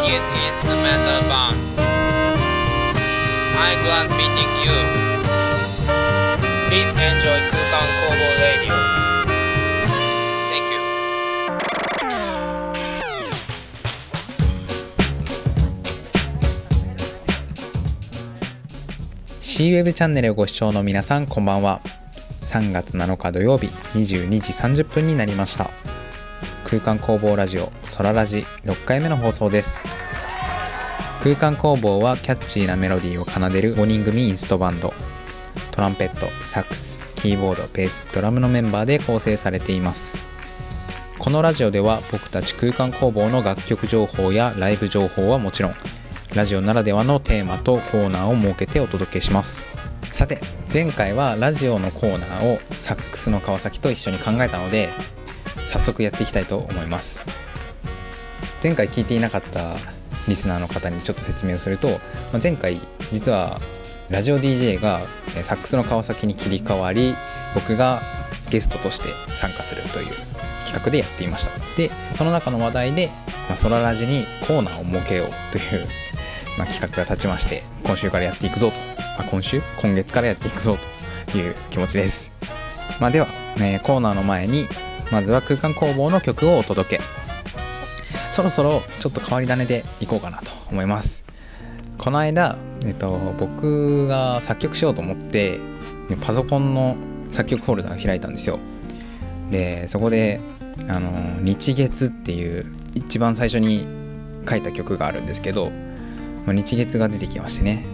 one is instrumental band. I'm glad meeting you. Please enjoy Kukan Kobo Radio. Thank you. シーウェブチャンネルをご視聴の皆さんこんばんは3月7日土曜日22時30分になりました空間工房ラジオ空ラジ6回目の放送です。空間工房はキャッチーなメロディーを奏でる5人組インストバンド。トランペットサックスキーボードベースドラムのメンバーで構成されています。このラジオでは僕たち空間工房の楽曲情報やライブ情報はもちろんラジオならではのテーマとコーナーを設けてお届けします。さて前回はラジオのコーナーをサックスの川崎と一緒に考えたので早速やっていきたいと思います。前回聞いていなかったリスナーの方にちょっと説明をすると、まあ前回実はラジオ DJ がサックスの川崎に切り替わり僕がゲストとして参加するという企画でやっていました。でその中の話題で、まあ、ソララジにコーナーを設けようというまあ、企画が立ちまして今週からやっていくぞと、まあ、今週？今月からやっていくぞという気持ちです、まあ、では、ね、コーナーの前にまずは空間工房の曲をお届け。そろそろちょっと変わり種でいこうかなと思います。この間、えっと、僕が作曲しようと思ってパソコンの作曲フォルダを開いたんですよ。でそこであの日月っていう一番最初に書いた曲があるんですけど日月が出てきましてね。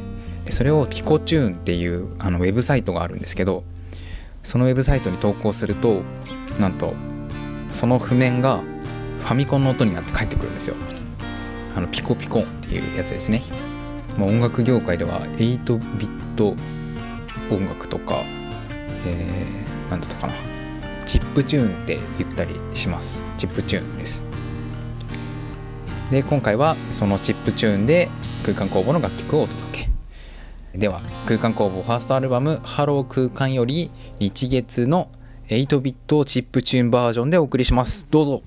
それをピコチューンっていうあのウェブサイトがあるんですけどそのウェブサイトに投稿するとなんとその譜面がファミコンの音になって返ってくるんですよ。あのピコピコンっていうやつですね、まあ、音楽業界では8ビット音楽とかえー、なんだったかな。チップチューンって言ったりします。チップチューンです。で今回はそのチップチューンで空間工房の楽曲をお届け。では空間工房ファーストアルバム「ハロー空間」より日月の8ビットチップチューンバージョンでお送りします。どうぞ。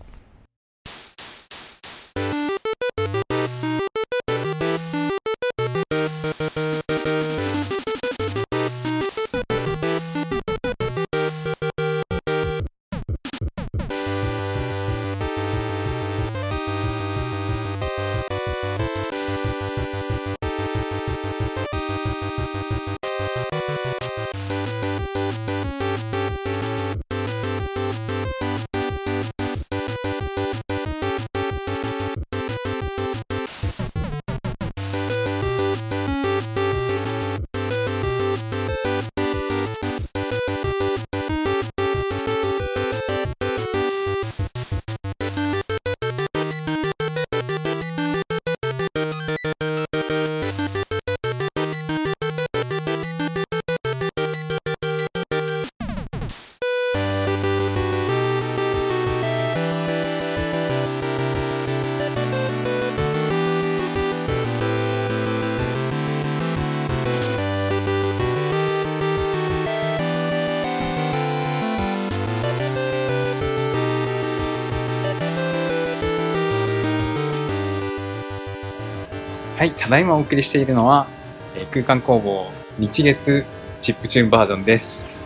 はいただいまお送りしているのは、えー空間工房日月チップチューンバージョンです。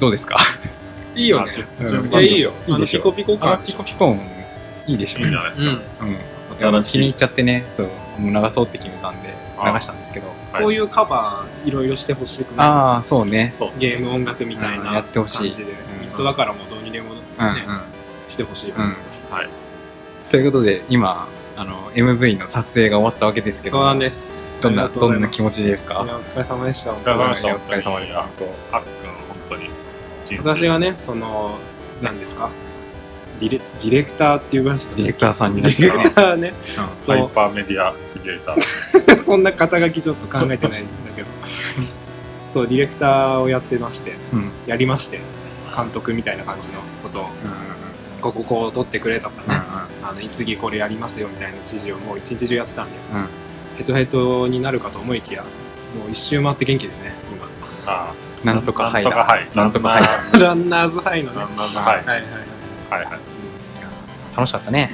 どうですか？いいよね。うん。いや、いいよ。いいでしょ。ピコピコあ感。ピコピコンいいでしょ。いいんじゃないですか。うん。うん。新しい。気に入っちゃってねそうもう流そうって決めたんであ。流したんですけど。はい。こういうカバー、いろいろしてほしくない。ああそうね。そうっすゲーム音楽みたいうんなやってほしい。感じで。うん。ミストだからもうどうにでもね、うんしてほしいはい。ということで今あの MV の撮影が終わったわけですけどそうなんです。どんなどんな気持ちですか？いや、お疲れ様でした。お疲れ様でした。お疲れ様でした本当にあっくん、本当に。私がね、その、何ですか？ディレディレクターっていう話ディレクターさんになディレクターね。ハイパーメディアクリエイター。そんな肩書きちょっと考えてないんだけど。そう、ディレクターをやってまして、うやりまして、監督みたいな感じのことを、こここう撮ってくれとかね、あの次これやりますよみたいな指示をもう一日中やってたんで、うん。うんヘトヘトになるかと思いきや、もう一周回って元気ですね、あなんとか入らなんとかはい。なんとか入ら今。ランナーズハイのね。なんとかはい。はいはいはい。はいはい。うん楽しかったね。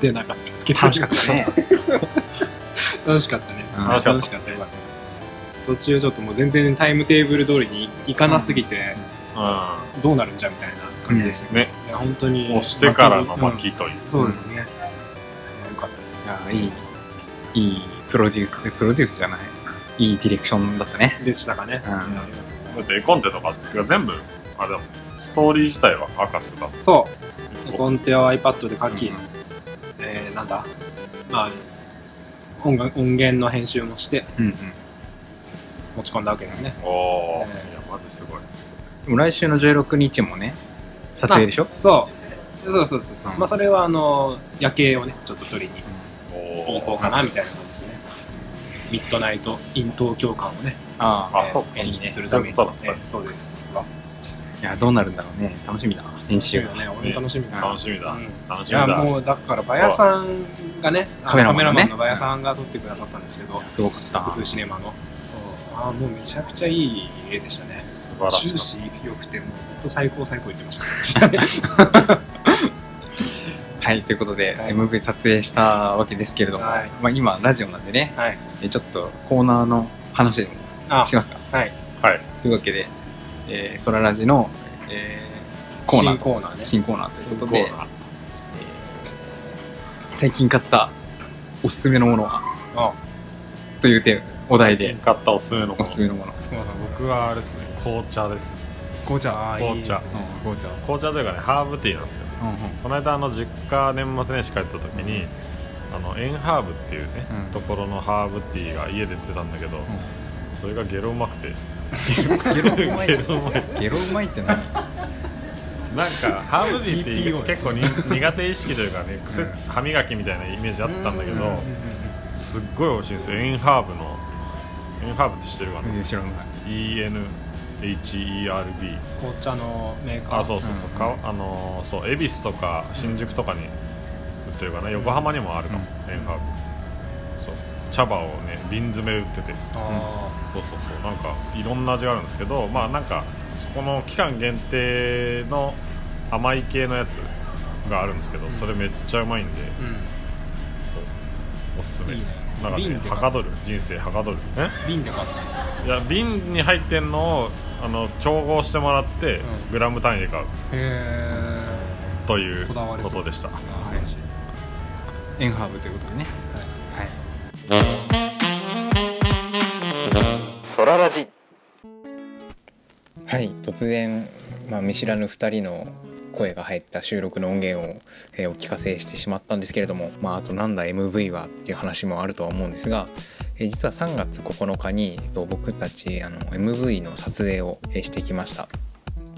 出なかったですけど。楽しかったね。楽しかったね。うん。楽しかったよかった途中ちょっともう全然タイムテーブル通りに行かなすぎてうどうなるんじゃみたいな感じでしたん。ね。いや本当に押してからのうん。巻きという。そうですね、よかったです。いやいい。いいプロデュース。えプロデュースじゃない。いいディレクションだったね。でしたかね、うん。だって絵コンテとかが全部、あもん。ストーリー自体は赤津だそう。コンテを iPad で書き、うん。えー、なんだ。まあ音楽音源の編集もしてうんうん。持ち込んだわけですね。おー。えー。いや、マジすごい。でも来週の16日もね撮影でしょ？あそう。そうそうそうそう、うんまあそれはあの夜景をねちょっと撮りにお行こうかなみたいな感じですね。ミッドナイトイン東京感をね、あああそう。演出するために。そういうことだったえーそうです。わいやどうなるんだろうね。楽しみだ編集。楽しみだね。俺も楽しみだな。楽しみだ。うん。楽しみだ。いやもうだからバヤさんがねカメラマンのね。のバヤさんが撮ってくださったんですけどすごかった。工夫シネマのそう。あーもうめちゃくちゃいい絵でしたね。素晴らしい終。始良くてもうずっと最高最高言ってました。はいということで、はい。MV 撮影したわけですけれども、はい。まあ、今ラジオなんでねはい。えちょっとコーナーの話でもあしますか？はい。はい。というわけで、えー、ソララジの、えー、コーナー。新コーナーね。新コーナーということで新コー最近買ったおすすめのものは？あ。というテーマお題で。買ったおすすめのもの。おすすめのもの。僕はあれですね紅茶です紅茶？紅茶ですね。紅茶。紅茶。というかねハーブティーなんですよ。うんうん。この間あの実家年末年始帰った時にあのエンハーブっていうね、うん。ところのハーブティーが家で出てたんだけど、それがゲロうまくて。ゲロうまい。ゲロうまいゲロうまいって何？なんか ハーブティーって結構に苦手意識というかね癖歯磨きみたいなイメージあったんだけどすっごい美味しいんですよ。エンハーブの。エンハーブって知ってるかな、知らない。ENHERB 紅茶のメーカー。あそうそうそう、あのーそう恵比寿とか新宿とかに売ってるかな、横浜にもあるかも、うエンハーブ。そう。茶葉をね瓶詰め売ってて。あそうそうそう。なんかいろんな味があるんですけどまあなんかそこの期間限定の甘い系のやつがあるんですけどそれめっちゃうまいんで、そう。おすすめ。んいいね。なんかね瓶ではかどる。人生はかどる。え？瓶で買っいや瓶に入ってんのをあの調合してもらって、うん。グラム単位で買う。たへえというこだわりそう。ことでした。あー。素晴らしいエンハーブということでね。はい。ソララジはい突然、まあ、見知らぬ2人の声が入った収録の音源を、えーお聞かせしてしまったんですけれども、まあ、あとなんだ MV はっていう話もあるとは思うんですが、えー実は3月9日に、えっと僕たちあの MV の撮影を、えしてきました、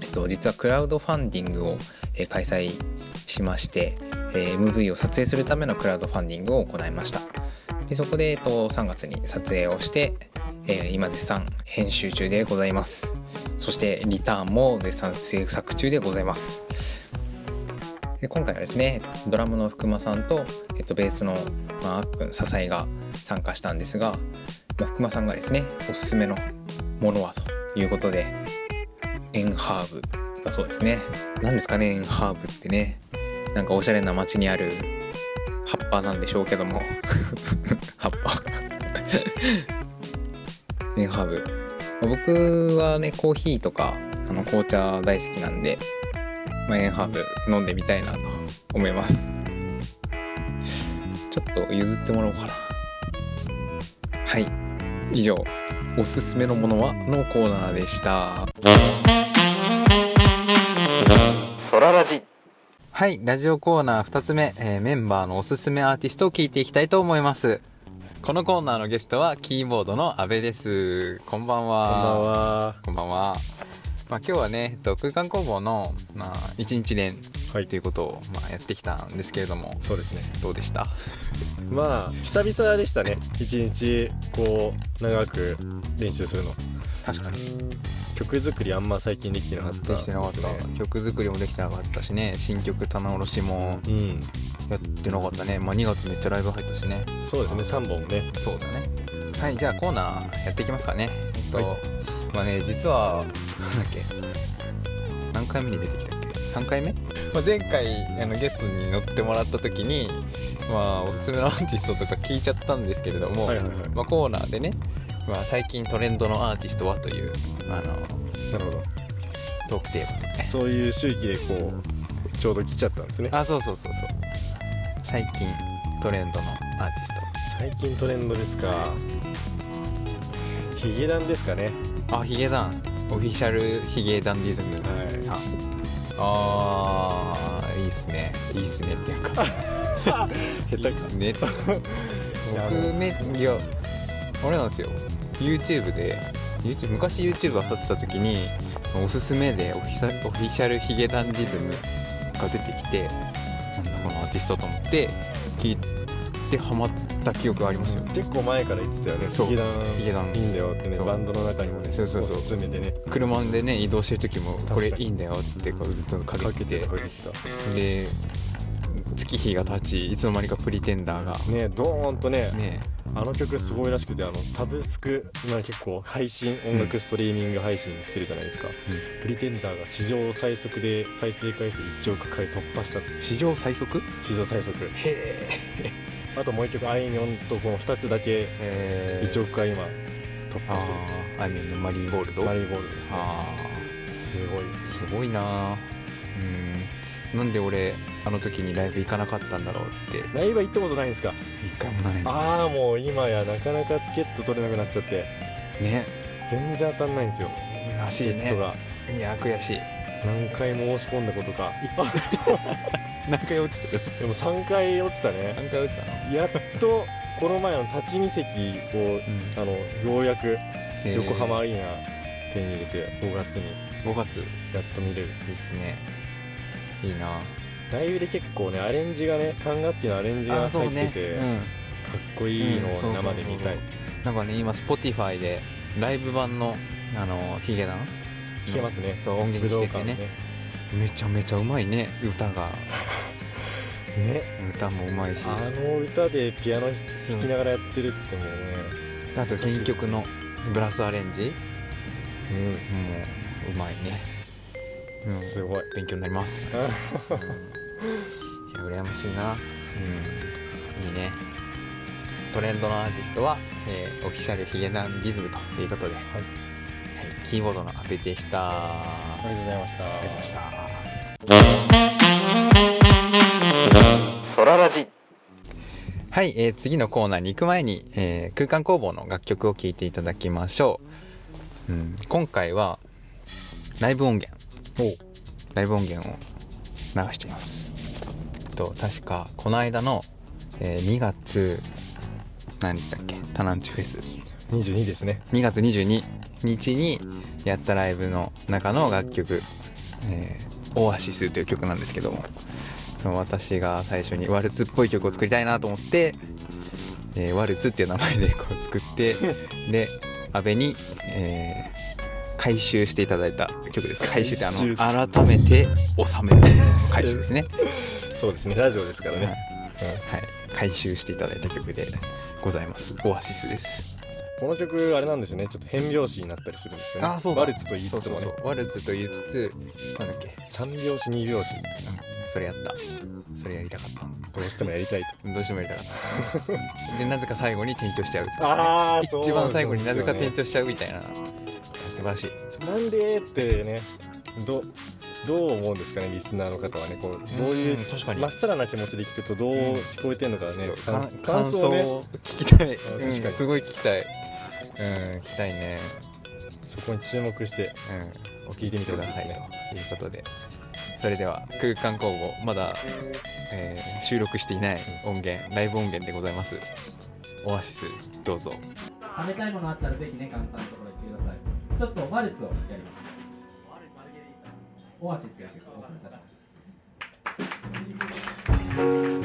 えっと、実はクラウドファンディングを、えー開催しまして、えー MV を撮影するためのクラウドファンディングを行いました。でそこで、えっと、3月に撮影をして、えー今絶賛編集中でございます。そしてリターンも絶賛制作中でございます。で今回はですねドラムの福間さんと、えっと、ベースの、まあ、あっくん笹井が参加したんですが、まあ、福間さんがですねおすすめのものはということでエンハーブだそうですね。何ですかねエンハーブってね。なんかおしゃれな街にある葉っぱなんでしょうけども。葉っぱ。ハーブ。まあ僕はねコーヒーとかあの紅茶大好きなんで、まあ、エンハーブ飲んでみたいなと思います。ちょっと譲ってもらおうかな。はい。以上おすすめのものはのコーナーでした。ソララジ。はい、ラジオコーナー2つ目、えーメンバーのおすすめアーティストを聞いていきたいと思います。このコーナーのゲストはキーボードの阿部です。こんばんは。こんばんはこんばんは。まあ、今日はね、えっと、空間工房の、まあ、一日連はいということを、まあ、やってきたんですけれども、そうですねどうでした？まあ久々でしたね一日こう長く練習するの確かに。曲作りあんま最近できてなかったできてなかった。曲作りもできてなかったしね、新曲棚卸しもうんやってなかったね。まあ、2月めっちゃライブ入ったしね。そうですね。3本ね。そうだね。はい、じゃあコーナーやっていきますかね。えっと、はい。まあね、実は、なんだっけ、何回目に出てきたっけ。3回目、まあ、前回あのゲストに乗ってもらった時にまあおすすめのアーティストとか聞いちゃったんですけれども、はいはいはい。まあ、コーナーでね、まあ、最近トレンドのアーティストはというあのなるほど。トークテーマでそういう周期でこうちょうど来ちゃったんですね。あそうそうそうそう最近トレンドのアーティス最近トレンドですか。ヒゲダンですかね。トあヒゲダン。オフィシャルヒゲダンディズム。はい。さん、あーいいっすね。いいっすねっていうか。下いいっすね。僕ねいやあれなんですよ。YouTube で YouTube 昔 YouTube 漁ってた時におすすめでオフィシャルオフィシャルヒゲダンディズムが出てきてなんだこのアーティストと思って聞いてハマった記憶がありますよ。結構前から言ってたよね。そう。ヒゲダン。ヒゲダン。いいんだよってね。そう。バンドの中にもねそうそうそう。おすすめでね。車でね移動してる時もかに。これいいんだよっつってこうずっとかけてて。かけてで月日が経ちいつの間にかプリテンダーが。たねドーンとねねあの曲すごいらしくてあのサブスクまあ結構配信音楽ストリーミング配信してるじゃないですか、プリテンダーが史上最速で再生回数1億回突破したと。史上最速？史上最速。へえ。あともう一曲あいみょんとこの2つだけえ。1億回今突あ破してる。んですああいみょんのマリーゴールド。マリーゴールドですね。あすごいですーすごいなうん。なんで俺あの時にライブ行かなかったんだろうって。ライブは行ったことないんですか？一回もないああもう今やなかなかチケット取れなくなっちゃって。ね。全然当たんないんですよ。らしいね。チケットが。いや悔しい。何回も申し込んだことか。何回落ちてる？でも3回落ちたね。何回落ちたの？やっとこの前の立ち見席をうん。あのようやくえー。横浜アリーナ手に入れて5月に。5月。いやっと見れる。いっすね。いいなライブで結構ねアレンジがね管楽器のアレンジが入ってて、かっこいいのを生で見たい、なんかね今 Spotify でライブ版のあのヒゲダン？聞けますね。そう音源武道聞けてね。館ね。めちゃめちゃうまいね歌が。ね。歌もうまいし。あの歌でピアノ弾きながらやってるってもうねあと原曲のブラスアレンジ。うん。もううまいね、うんすごい。勉強になります。いや羨ましいな。うん。いいね。トレンドのアーティストは、えーオフィシャルヒゲダンディズムということで、はい。キーボードの阿部でした。あありがとうございました。りがとうございました。ソララジ。はい、えー次のコーナーに行く前に、えー空間工房の楽曲を聴いていただきましょう、うん、今回はライブ音源ライブ音源を流しています。えっと確かこの間の、えー2月何日だっけ？タナンチュフェス22ですね。2月22日にやったライブの中の楽曲「えーオアシス」という曲なんですけども。その私が最初にワルツっぽい曲を作りたいなと思って、えーワルツっていう名前でこう作って で阿部に、えー回収していただいた曲です。回収。ってあの改めて収める 回収ですね。そうですね。ラジオですからね、はい。回収していただいた曲でございます。オアシスです。この曲あれなんですよね。ちょっと変拍子になったりするんですよね。あそうだ。ワルツと言いつつもね。ワルツと言いつつなんだっけ？三拍子二拍子。それやった。それやりたかった。どうしてもやりたいと。どうしてもやりたかった。でなぜか最後に転調しちゃうあー一番最後になぜか転調しちゃうみたいな素晴らしい。なんでってねどどう思うんですかねリスナーの方はねこうどういううん確かに。まっさらな気持ちで聞くとどう聞こえてるのかね、感感感感想をね聞きたい、確かに。うんすごい聞きたい。うん聞きたいね。そこに注目してうん。聞いてみてくださいね。ということで。それでは空間工房まだ、えー収録していない音源ライブ音源でございます。オアシスどうぞ。食べたいものあったらぜひね、簡単なところに言ってください。ちょっとワルツをやります。オアシスという曲をお送り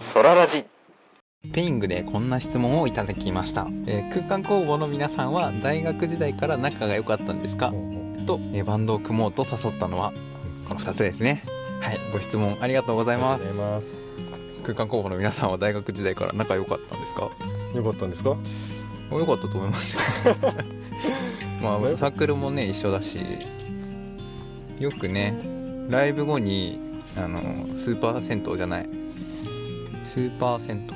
ソララジ。ペイングでこんな質問をいただきました、えー空間工房の皆さんは大学時代から仲が良かったんですか？と、えーバンドを組もうと誘ったのはこの2つですね。はいご質問ありがとうございます。ありがとうございます。空間工房の皆さんは大学時代から仲良かったんですか？よかったんですか？良かったと思います。まあサークルもね一緒だしよくねライブ後にあのスーパー銭湯じゃない。スーパー銭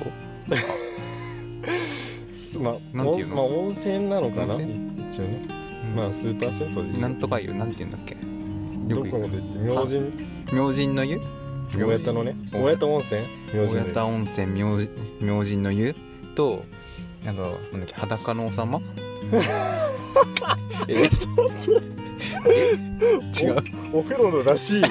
す まあなんていうの？まあ温泉なのかな？温一応ね。湯まあスーパー銭湯でいい。なんとか湯なんて言うんだっけ？よく行く。どこまで行って？明神？明神の湯？大谷のね？大大谷温泉？大谷温泉明神の湯？とあとなんだっけ？裸の王様？え違う。お風呂の出汁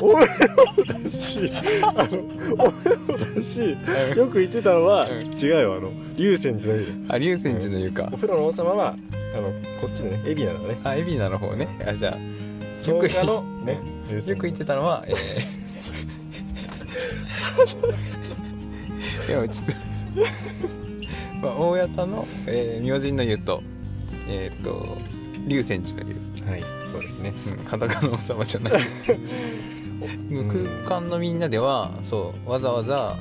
お風呂の出汁あのお風呂の出汁よく言ってたのはうん。違うよあの竜泉寺の湯。あ竜泉寺の湯か。お風呂の王様はあのこっちでね海老名のね。あ海老名の方ね。あじゃあ草加のねよく言ってたのは、えー、いやちょっとまあ、大谷田の、えー、明神の湯とえっ、と竜泉寺の湯、はい。そうですね。うん、裸の王様じゃない。空間のみんなではそうわざわざ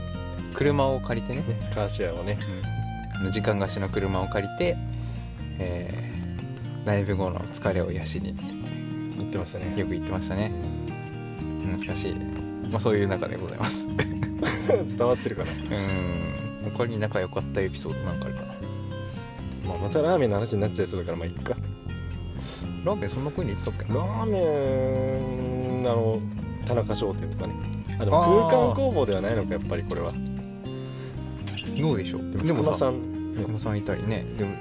車を借りてね、ねカーシェアをね。うん、あの時間貸しの車を借りて、えーライブ後の疲れを癒しに。言ってましたね。よく言ってましたね。懐かしい、まあ、そういう中でございます。う 伝わってるかな、ーん。他に仲良かったエピソードなんかあるかなまあ、またラーメンの話になっちゃいそうだからまあいっか。ラーメンそんな風に言ってたっけ？ラーメンあの田中商店とかね。あでも空間工房ではないのかやっぱりこれは。どうでしょう？でもさ福間さん。福間さんいたりね。でも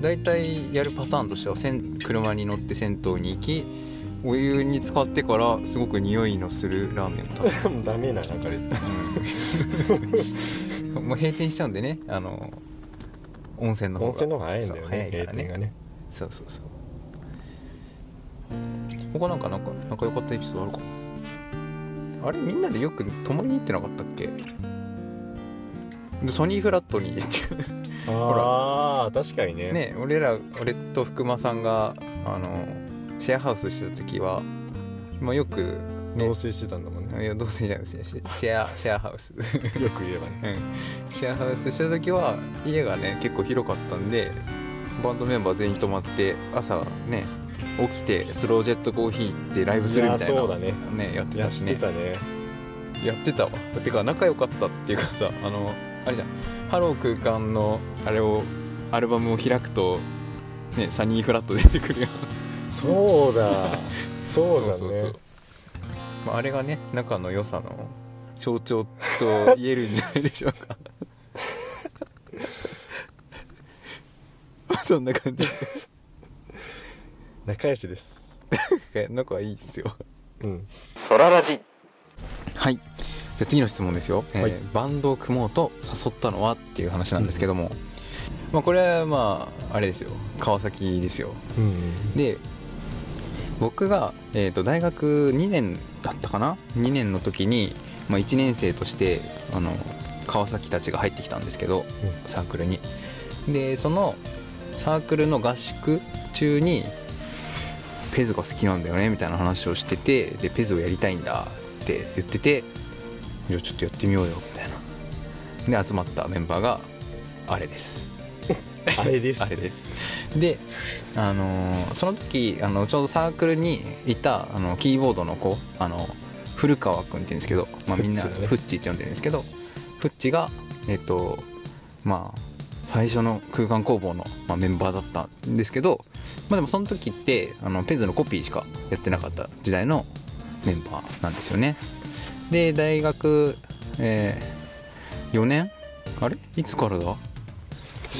大体やるパターンとしてはせん車に乗って銭湯に行きお湯に浸かってからすごく匂いのするラーメンを食べる。も うダメななんかねもう閉店しちゃうんでね。あの温泉の方が。温泉の方が早いんだよね早いからね。がね。そうそうそう。他なんかなんか仲良かったエピソードあるか？あれみんなでよく泊まりに行ってなかったっけ？でソニーフラットにああ 確かにね。ね俺ら俺と福間さんがあのシェアハウスしてた時は、まあ、よくね同棲してたんだもんね。いや同棲じゃなシシェアシェアハウス。よく言えばね。うん。シェアハウスしてた時は家がね結構広かったんでバンドメンバー全員泊まって朝ね起きてスロージェットコーヒー行ってライブするみたいなね。ねやってたしね。やってたわ。てか仲良かったっていうかさあのあれじゃん。ハロー空間のあれをアルバムを開くとねサニーフラット出てくるよそうだ。そうだそうねまあ、あれがね仲の良さの象徴と言えるんじゃないでしょうか。そんな感じ。仲良しです。仲はいいですようんはいじゃあ次の質問ですよ、えーはいバンドを組もうと誘ったのはっていう話なんですけども、まあこれはまああれですよ川崎ですようんで僕が、えー、と大学2年だったかな？2年の時に、まあ、1年生としてあの川崎たちが入ってきたんですけど、サークルに。でそのサークルの合宿中にペズが好きなんだよねみたいな話をしててでペズをやりたいんだって言っててじゃあちょっとやってみようよみたいな。で集まったメンバーがあれです あれです。あれです。であのーその時あのちょうどサークルにいたあのキーボードの子あの古川君って言うんですけど、まあ、みんなフッチだね。フッチって呼んでるんですけどフッチがえっ、とまあ最初の空間工房の、まあ、メンバーだったんですけど、まあ、でもその時ってあのペズのコピーしかやってなかった時代のメンバーなんですよね。で大学、え4年？あれ？いつからだ？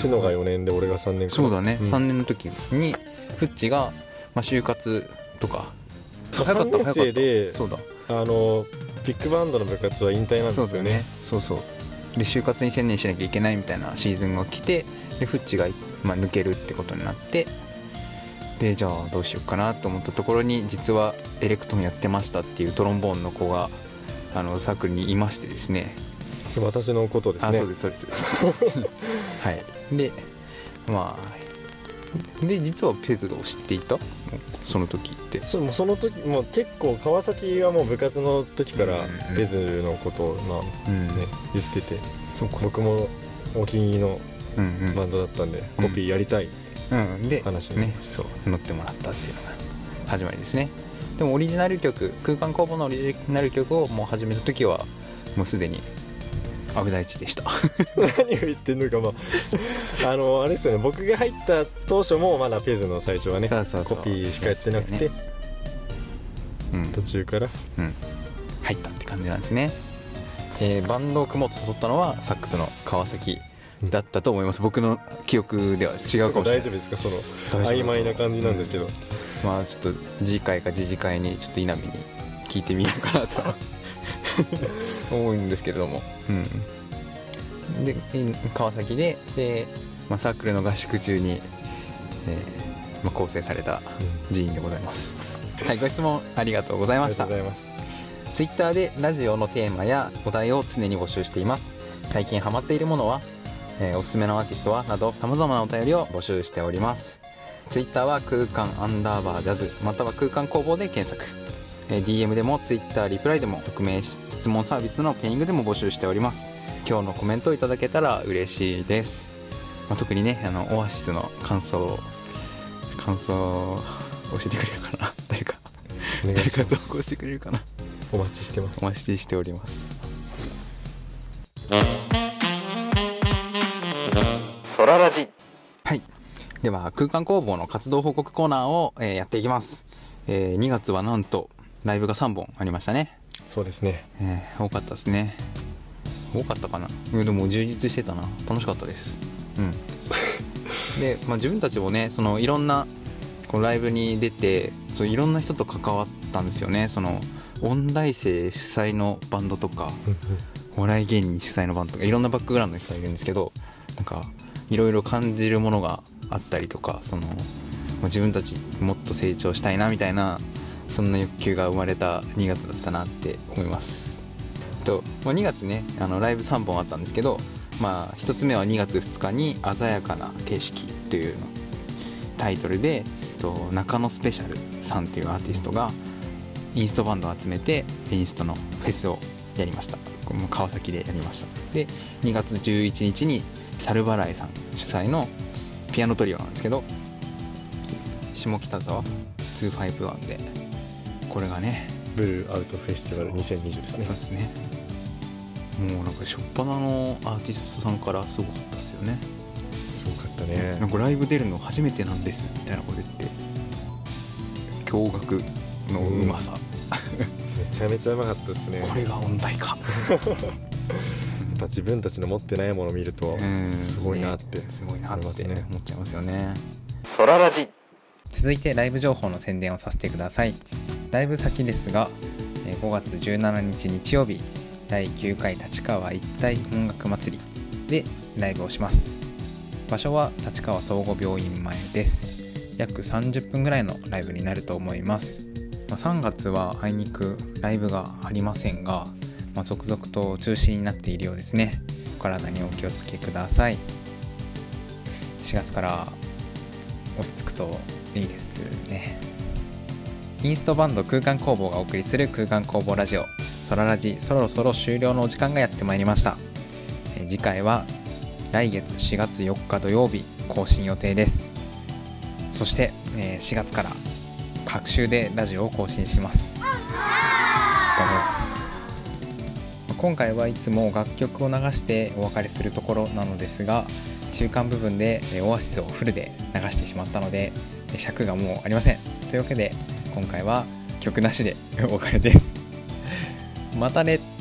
シノが4年で俺が3年そうだね、うん。3年の時にフッチが、まあ、就活とか。3年生でそうだ。あのビッグバンドの部活は引退なんですよね。ね。そうそう。で就活に専念しなきゃいけないみたいなシーズンが来てでフッチが、まあ、抜けるってことになってでじゃあどうしようかなと思ったところに実はエレクトーンやってましたっていうトロンボーンの子があのサークルにいましてですね私のことですね。あそうですそうです。はい。でまあで実はペズを知っていた？その時って。そうもうその時もう結構川崎はもう部活の時からうんうん。ペズのことをまあうん。ね言ってて僕もお気に入りのうんうん。バンドだったんで、コピーやりたいうん、で話にねそう。乗ってもらったっていうのが始まりですね。でもオリジナル曲空間工房のオリジナル曲をもう始めた時はもうすでに阿部大地でした。何を言ってんのかまあ あのあれですよね。僕が入った当初もまだペズの最初はねコピーしかやってなくて、ねうん。途中から。うん、入ったって感じなんですね、えーバンドを組もうと誘ったのはサックスの川崎だったと思います。僕の記憶では違うかもしれない。大丈夫ですか？その曖昧な感じなんですけど、まあちょっと次回か次次回にちょっと稲見に聞いてみようかなと 思うんですけれども、うん、でい川崎でで、まあ、サークルの合宿中に、えーまあ、構成された寺院でございます、はいご質問ありがとうございあました。ツイッターでラジオのテーマやお題を常に募集しています。最近ハマっているものは、えーおすすめのアーティストはなど様々なお便りを募集しております。ツイッターは空間アンダーバージャズまたは空間工房で検索。えー DM でもツイッターリプライでも匿名質問サービスのペイングでも募集しております。今日のコメントをいただけたら嬉しいです、まあ、特にねあのオアシスの感想感想を教えてくれるかな。誰か。誰か投稿してくれるかな。お待ちしてます。お待ちしております。ソララジ。はい。では空間工房の活動報告コーナーを、えーやっていきます、えー2月はなんとライブが3本ありましたね、そうですね。えー多かったですね。多かったかな。うんでも充実してたな。楽しかったです。うん。で、まあ、自分たちもねそのいろんなこうライブに出てそういろんな人と関わったんですよね。その音大生主催のバンドとかお笑い芸人主催のバンドとかいろんなバックグラウンドの人がいるんですけどなんかいろいろ感じるものがあったりとかその、まあ自分たちもっと成長したいなみたいなそんな欲求が生まれた2月だったなって思います。と、まあ、2月ねあのライブ3本あったんですけど、まあ、1つ目は2月2日に「鮮やかな景色」というタイトルでと中野スペシャルさんというアーティストがインストバンドを集めてインストのフェスをやりました。川崎でやりました。で2月11日にサルバライさん主催のピアノトリオなんですけど下北沢251でこれがねブルーアウトフェスティバル2020ですね。そうですね。もうなんか初っ端のアーティストさんからすごかったですよね。すごかったね。なんかライブ出るの初めてなんですみたいなこと言って。驚愕のうまさ、めちゃめちゃうまかったですね。これが音大か。自分たちの持ってないものを見るとうん。すごいなってねすごいなって思っちゃいますよね。ソララジ。続いてライブ情報の宣伝をさせてくださいライブ先ですが5月17日日曜日第9回立川一体音楽祭りでライブをします。場所は立川総合病院前です。約30分ぐらいのライブになると思います、3月はあいにくライブがありませんが、まあ続々と中止になっているようですね。お体にお気をつけください。4月から落ち着くといいですね。インストバンド空間工房がお送りする空間工房ラジオ。ソララジそろそろ終了のお時間がやってまいりました。次回は来月4月4日土曜日更新予定です。そして、えー4月から各週でラジオを更新します。今回はいつも楽曲を流してお別れするところなのですが中間部分でオアシスをフルで流してしまったので尺がもうありません。というわけで今回は曲なしでお別れです。またね。